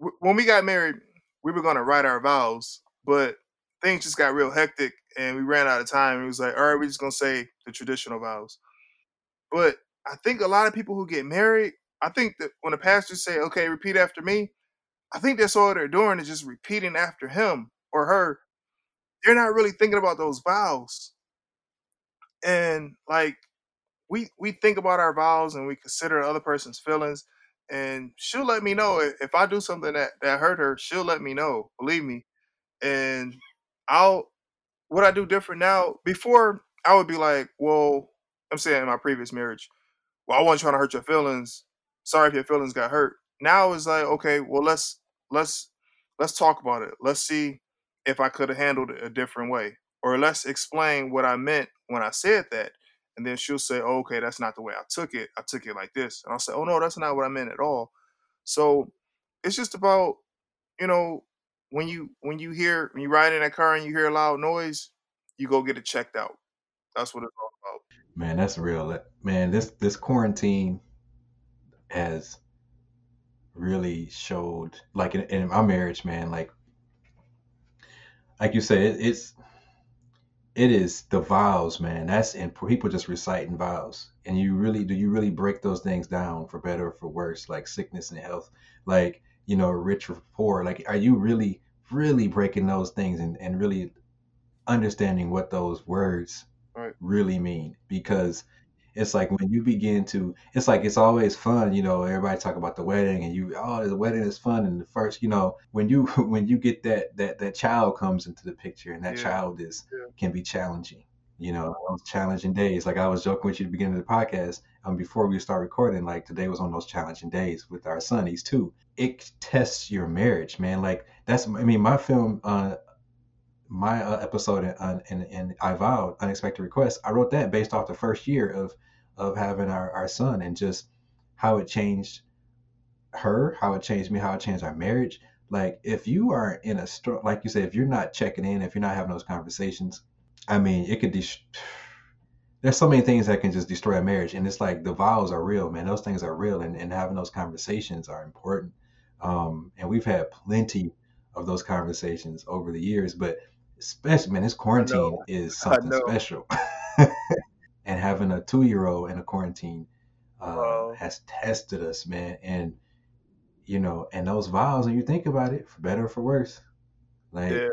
w- when we got married we were going to write our vows but things just got real hectic and we ran out of time it was like all right we're just going to say the traditional vows But I think a lot of people who get married, I think that when the pastors say, okay, repeat after me, I think that's all they're doing is just repeating after him or her. They're not really thinking about those vows. And like we we think about our vows and we consider the other person's feelings. And she'll let me know if, if I do something that, that hurt her, she'll let me know. Believe me. And I'll what I do different now, before I would be like, well, I'm saying in my previous marriage, well, I wasn't trying to hurt your feelings. Sorry if your feelings got hurt. Now it's like, okay, well let's let's let's talk about it. Let's see if I could have handled it a different way. Or let's explain what I meant when I said that. And then she'll say, oh, okay, that's not the way I took it. I took it like this. And I'll say, oh no, that's not what I meant at all. So it's just about, you know, when you when you hear when you ride in that car and you hear a loud noise, you go get it checked out. That's what it's all about. Man, that's real. Man, this this quarantine has really showed like in, in my marriage, man, like like you said, it, it's it is the vows, man. That's and people just reciting vows, and you really do you really break those things down for better or for worse, like sickness and health, like you know, rich or poor. Like, are you really really breaking those things and and really understanding what those words Right. really mean? Because it's like when you begin to it's like it's always fun you know everybody talk about the wedding and you oh the wedding is fun and the first you know when you when you get that that that child comes into the picture and that Yeah. child is Yeah. can be challenging you know those challenging days like i was joking with you at the beginning of the podcast um before we start recording like today was one of those challenging days with our son he's two it tests your marriage man like that's i mean my film uh my uh, episode in, in, in I Vowed Unexpected requests. I wrote that based off the first year of of having our, our son and just how it changed her, how it changed me, how it changed our marriage. Like if you are in a store, like you said, if you're not checking in, if you're not having those conversations, I mean, it could. Dis- There's so many things that can just destroy a marriage, and it's like the vows are real, man. Those things are real, and, and having those conversations are important. Um, and we've had plenty of those conversations over the years, but especially, man, this quarantine is something special. and having a two year old in a quarantine uh, has tested us, man. And you know, and those vows, when you think about it, for better or for worse, like Yeah.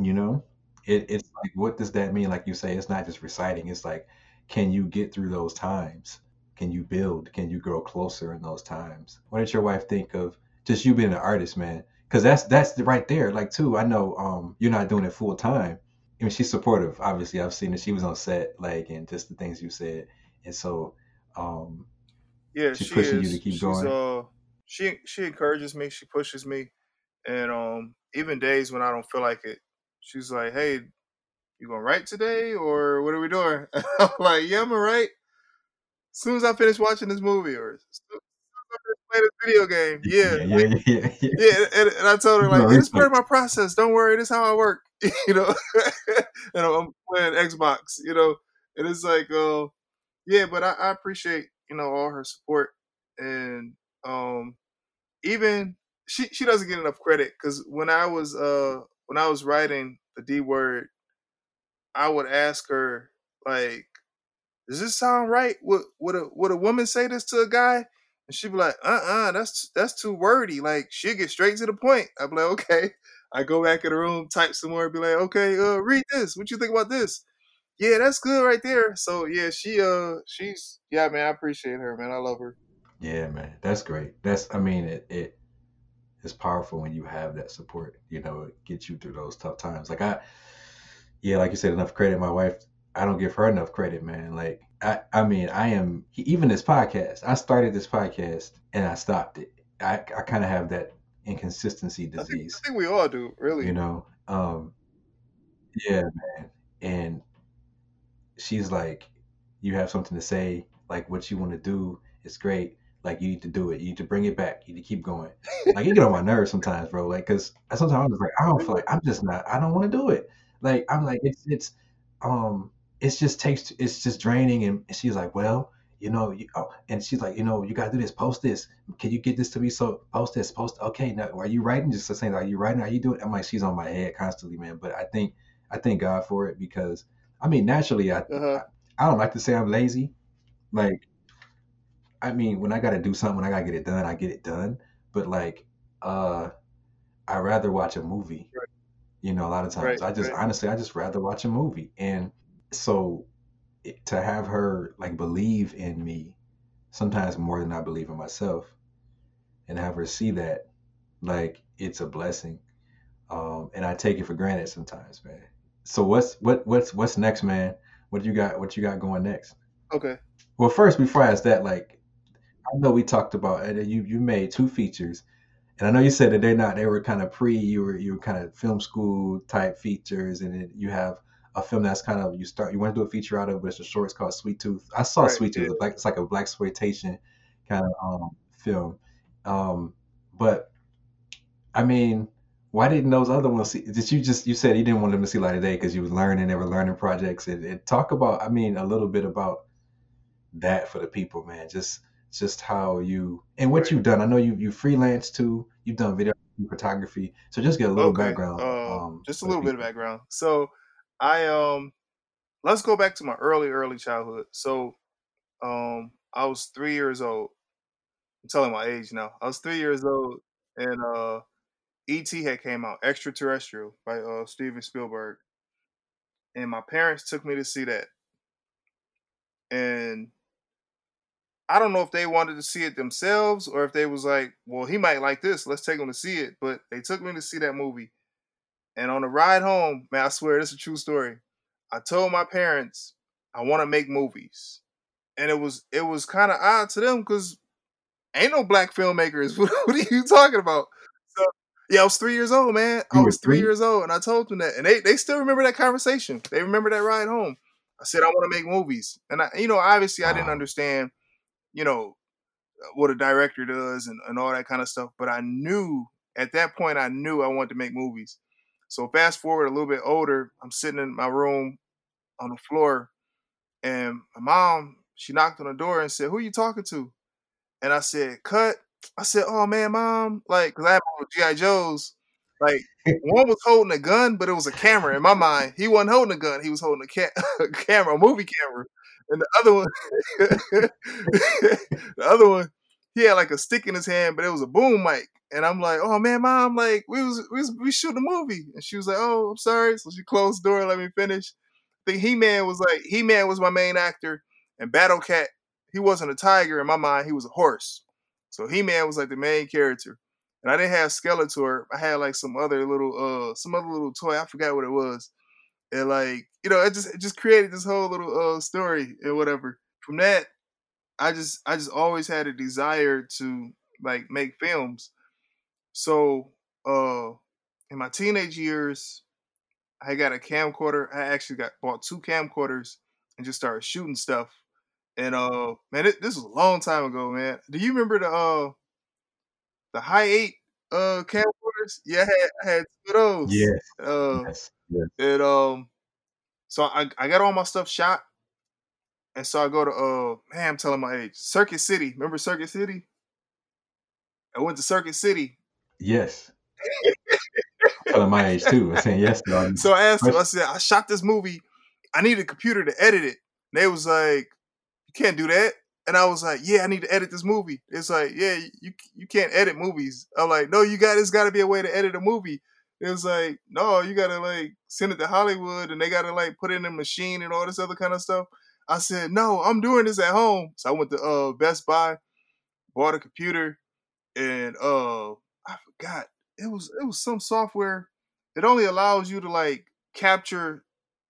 you know, it, it's like, what does that mean? Like you say, it's not just reciting. It's like, can you get through those times? Can you build? Can you grow closer in those times? What did your wife think of just you being an artist, man? Because that's that's the, right there. Like too, I know um, you're not doing it full time. I mean, she's supportive. Obviously, I've seen it. She was on set, like, and just the things you said, and so um, Yeah, she's she pushing you to keep She's going. uh she she encourages me, she pushes me. And um even days when I don't feel like it, she's like, Hey, you gonna write today or what are we doing? I'm like, Yeah, I'm gonna write. As soon as I finish watching this movie or as soon as I finish playing this video game, yeah. Yeah, yeah, yeah, yeah. Yeah, and, and I told her like doing it's part of my process. Don't worry, this is how I work. you know, and I'm playing Xbox. You know, and it's like, uh, yeah, but I, I appreciate you know all her support and um even she she doesn't get enough credit because when I was uh when I was writing the D word, I would ask her like, "Does this sound right? Would would a would a woman say this to a guy?" And she'd be like, "Uh uh, that's that's too wordy. Like she'll get straight to the point." I'd be like, "Okay." I go back in the room, type some more, be like, "Okay, uh, read this. What you think about this?" Yeah, that's good right there. So yeah, she uh she's yeah, man, I appreciate her, man. I love her. Yeah, man, that's great. That's, I mean, it, it it's powerful when you have that support. You know, it gets you through those tough times. Like I, yeah, like you said, enough credit. My wife, I don't give her enough credit, man. Like I, I mean, I am even this podcast. I started this podcast and I stopped it. I, I kind of have that inconsistency I think, disease, I think we all do, really. you know. Um, yeah, man. And she's like, you have something to say, like what you want to do It's great. Like you need to do it. You need to bring it back. You need to keep going. Like you get on my nerves sometimes, bro. Like, cause sometimes I'm just like, I don't feel like I'm just not. I don't want to do it. Like I'm like, it's it's um, it's just takes. It's just draining. And she's like, well, you know, you, oh, and she's like, you know, you gotta do this. Post this. Can you get this to me? So post this. Post. Okay, now are you writing? Just saying, are you writing? Are you doing? I'm like, she's on my head constantly, man. But I think I thank God for it because I mean, naturally, I Uh-huh. I, I don't like to say I'm lazy. Like, I mean, when I gotta do something, when I gotta get it done, I get it done. But like, uh, I rather watch a movie. Right. You know, a lot of times Right, I just right. honestly, I just rather watch a movie. And so it, to have her like believe in me, sometimes more than I believe in myself, and have her see that, like, it's a blessing. Um, and I take it for granted sometimes, man. So what's what what's what's next, man? What you got? What you got going next? Okay. Well, first, before I ask that, like, I know we talked about and you you made two features, and I know you said that they're not they were kind of pre you were you were kind of film school type features, and then you have a film that's kind of you start you want to do a feature out of, but it's a short. It's called Sweet Tooth. I saw Right. Sweet Tooth. Like it's like a blaxploitation kind of um, film, um, but I mean, why didn't those other ones see? Did you just you said you didn't want them to see light of day because you was learning, they were learning projects, and, and talk about I mean a little bit about that for the people, man. Just just how you and what Right. you've done. I know you you freelance too. You've done video photography, so just get a little Okay. background Uh, um, just a little bit of background. So, I um, let's go back to my early, early childhood. So, um, I was three years old. I'm telling my age now. I was three years old, and uh, E.T. had came out, Extraterrestrial by uh Steven Spielberg, and my parents took me to see that. And I don't know if they wanted to see it themselves or if they was like, well, he might like this. Let's take him to see it. But they took me to see that movie. And on the ride home, man, I swear this is a true story. I told my parents I want to make movies. And it was it was kind of odd to them because ain't no black filmmakers. What, are you talking about? So yeah, I was three years old, man. I was three three? years old, and I told them that, and they they still remember that conversation. They remember that ride home. I said I want to make movies, and I, you know, obviously I didn't understand, you know, what a director does and, and all that kind of stuff. But I knew at that point, I knew I wanted to make movies. So fast forward a little bit older, I'm sitting in my room on the floor, and my mom she knocked on the door and said, "Who are you talking to?" And I said, "Cut." I said, "Oh man, mom," like because I my GI Joes. Like one was holding a gun, but it was a camera in my mind. He wasn't holding a gun; he was holding a, ca- a camera, a movie camera. And the other one, the other one, he had like a stick in his hand, but it was a boom mic. And I'm like, "Oh man, mom, like we was we was we shooting a movie." And she was like, "Oh, I'm sorry." So she closed the door, and let me finish. I think He Man was like He Man was my main actor, and Battle Cat he wasn't a tiger in my mind. He was a horse. So He Man was like the main character, and I didn't have Skeletor. I had like some other little uh some other little toy. I forgot what it was, and like you know it just it just created this whole little uh story and whatever. From that, I just I just always had a desire to like make films. So uh in my teenage years, I got a camcorder. I actually got bought two camcorders and just started shooting stuff. And uh, man, it, this was a long time ago, man. Do you remember the uh the Hi8 uh camcorders? Yeah, I had, I had two of those. Yes, Uh, yes, yes. and um, so I I got all my stuff shot, and so I go to uh man, I'm telling my age, Circuit City. Remember Circuit City? I went to Circuit City. Yes. Telling my age too. I'm saying yes to So I asked him, I said, I shot this movie. I need a computer to edit it. And they was like, You can't do that. And I was like, Yeah, I need to edit this movie. It's like, Yeah, you you can't edit movies. I'm like, No, you got it's gotta be a way to edit a movie. It was like, no, you gotta like send it to Hollywood and they gotta like put it in a machine and all this other kind of stuff. I said, No, I'm doing this at home. So I went to uh Best Buy, bought a computer, and uh I forgot. It was it was some software. It only allows you to like capture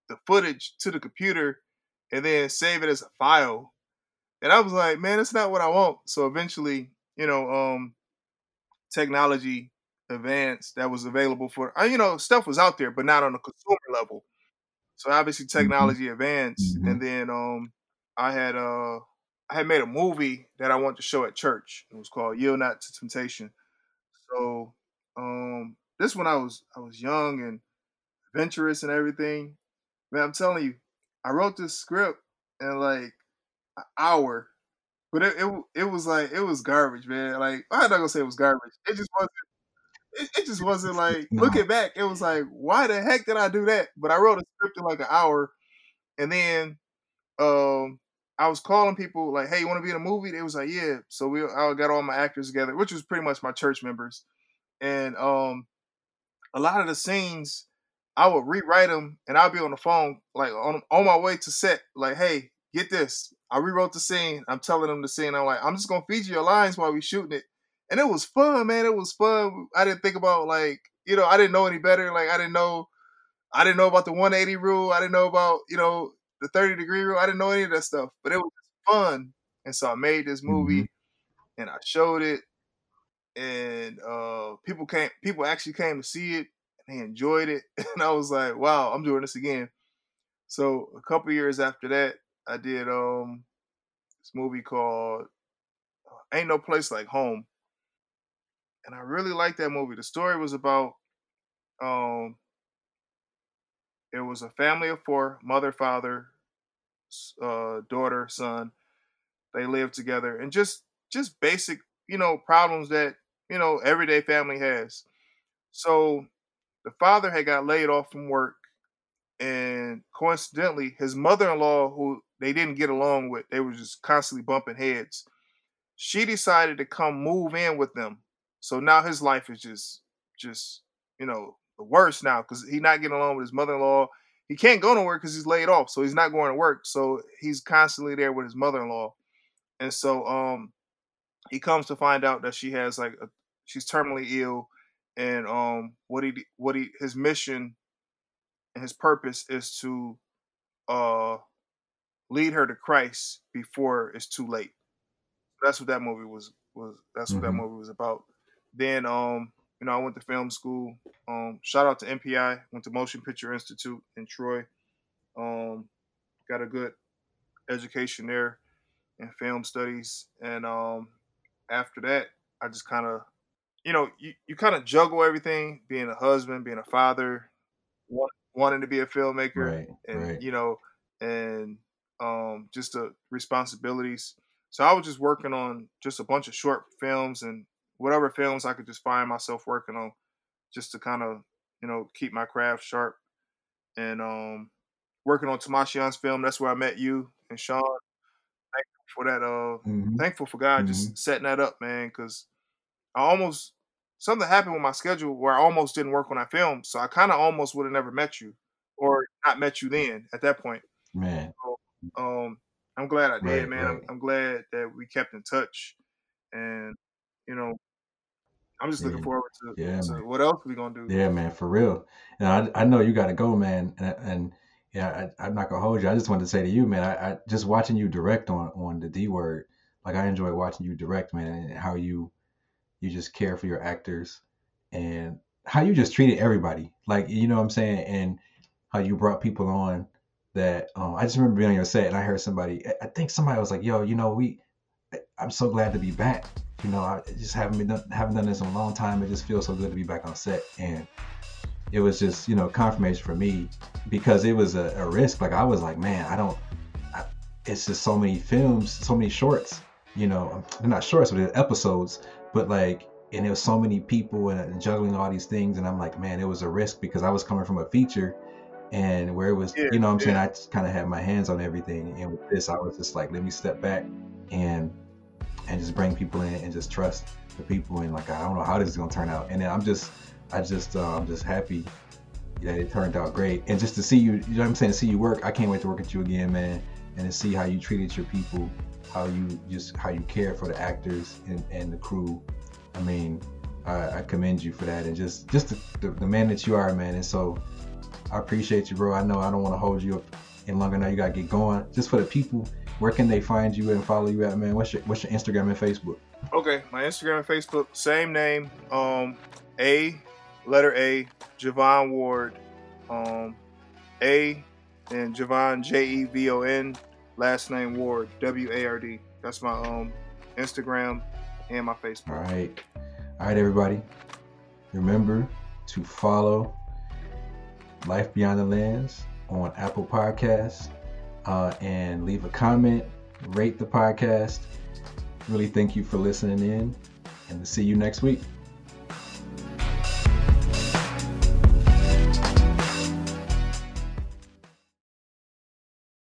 the footage to the computer and then save it as a file. And I was like, man, that's not what I want. So eventually, you know, um, technology advanced that was available for, uh, you know, stuff was out there, but not on a consumer level. So obviously, hmm technology advanced, hmm and then um, I had uh, I had made a movie that I wanted to show at church. It was called Yield Not to Temptation. So um, this one I was I was young and adventurous and everything. Man, I'm telling you, I wrote this script in like an hour, but it, it it was like it was garbage, man. Like I'm not gonna say it was garbage. It just wasn't. It, it just wasn't like No. looking back. It was like, why the heck did I do that? But I wrote a script in like an hour, and then um, I was calling people like, "Hey, you want to be in a movie?" They was like, "Yeah." So we I got all my actors together, which was pretty much my church members, and um, a lot of the scenes I would rewrite them and I'll be on the phone like on on my way to set like hey get this I rewrote the scene I'm telling them the scene I'm like I'm just gonna feed you your lines while we shooting it and it was fun man it was fun I didn't think about like you know I didn't know any better like I didn't know I didn't know about the 180 rule I didn't know about you know the 30 degree rule. I didn't know any of that stuff, but it was fun. And so I made this movie mm-hmm. and I showed it and uh, people came people actually came to see it and they enjoyed it. And I was like, wow, I'm doing this again. So a couple years after that, I did um this movie called uh, Ain't No Place Like Home. And I really liked that movie. The story was about um it was a family of four, mother, father, uh, daughter, son. They lived together and just just basic, you know, problems that, you know, everyday family has. So the father had got laid off from work and coincidentally his mother-in-law who they didn't get along with, they were just constantly bumping heads. She decided to come move in with them. So now his life is just just, you know, the worst now because he's not getting along with his mother-in-law. He can't go nowhere because he's laid off, so he's not going to work. So he's constantly there with his mother-in-law, and so um, he comes to find out that she has like a, she's terminally ill, and um, what he what he his mission and his purpose is to uh lead her to Christ before it's too late. That's what that movie was was. That's what mm-hmm. that movie was about. Then um you know, I went to film school. Um, shout out to MPI. Went to Motion Picture Institute in Troy. Um, got a good education there in film studies. And um, after that, I just kind of, you know, you, you kind of juggle everything: being a husband, being a father, want, wanting to be a filmmaker, right, and right. you know, and um, just the responsibilities. So I was just working on just a bunch of short films and whatever films I could just find myself working on, just to kind of you know keep my craft sharp. And um, working on Tamashian's film, that's where I met you and Sean. Thankful for that. Uh, mm-hmm. thankful for God mm-hmm. just setting that up, man. Because I almost something happened with my schedule where I almost didn't work when I filmed, so I kind of almost would have never met you, or not met you then at that point. Man. So, um, I'm glad I did, right, man. Right. I'm, I'm glad that we kept in touch, and you know, I'm just looking forward to, yeah, to what else we gonna do. Yeah, man, for real. And I, I know you got to go, man. And, and yeah, I, am not gonna hold you. I just wanted to say to you, man, I, I, just watching you direct on on the D word. Like I enjoy watching you direct, man, and how you you just care for your actors and how you just treated everybody. Like you know what I'm saying, and how you brought people on that. Um, I just remember being on your set and I heard somebody. I think somebody was like, "Yo, you know, we." I'm so glad to be back you know, I just haven't been done, haven't done this in a long time. It just feels so good to be back on set, and it was just you know confirmation for me because it was a, a risk. Like I was like, man, I don't. I, it's just so many films, so many shorts. You know, um, they're not shorts, but they're episodes. But like, and there was so many people and, and juggling all these things, and I'm like, man, it was a risk because I was coming from a feature and where it was yeah, you know i'm yeah. saying i just kind of had my hands on everything and with this i was just like let me step back and and just bring people in and just trust the people and like I don't know how this is gonna turn out. And then I'm just I just uh, I'm just happy that it turned out great. And just to see you, you know what I'm saying, to see you work, I can't wait to work with you again, man. And to see how you treated your people, how you just how you care for the actors and, and the crew. I mean, I, I commend you for that and just just the, the, the man that you are, man. And so I appreciate you, bro. I know I don't want to hold you up any longer now. You gotta get going. Just for the people where can they find you and follow you at, man? What's your what's your Instagram and Facebook? Okay, my Instagram and Facebook, same name. Um, A, letter A, Javon Ward. Um, A, and Javon J E V O N. Last name Ward W A R D. That's my um Instagram and my Facebook. All right, all right, everybody. Remember to follow Life Beyond the Lens on Apple Podcasts uh, and leave a comment, rate the podcast. Really thank you for listening in, and see you next week.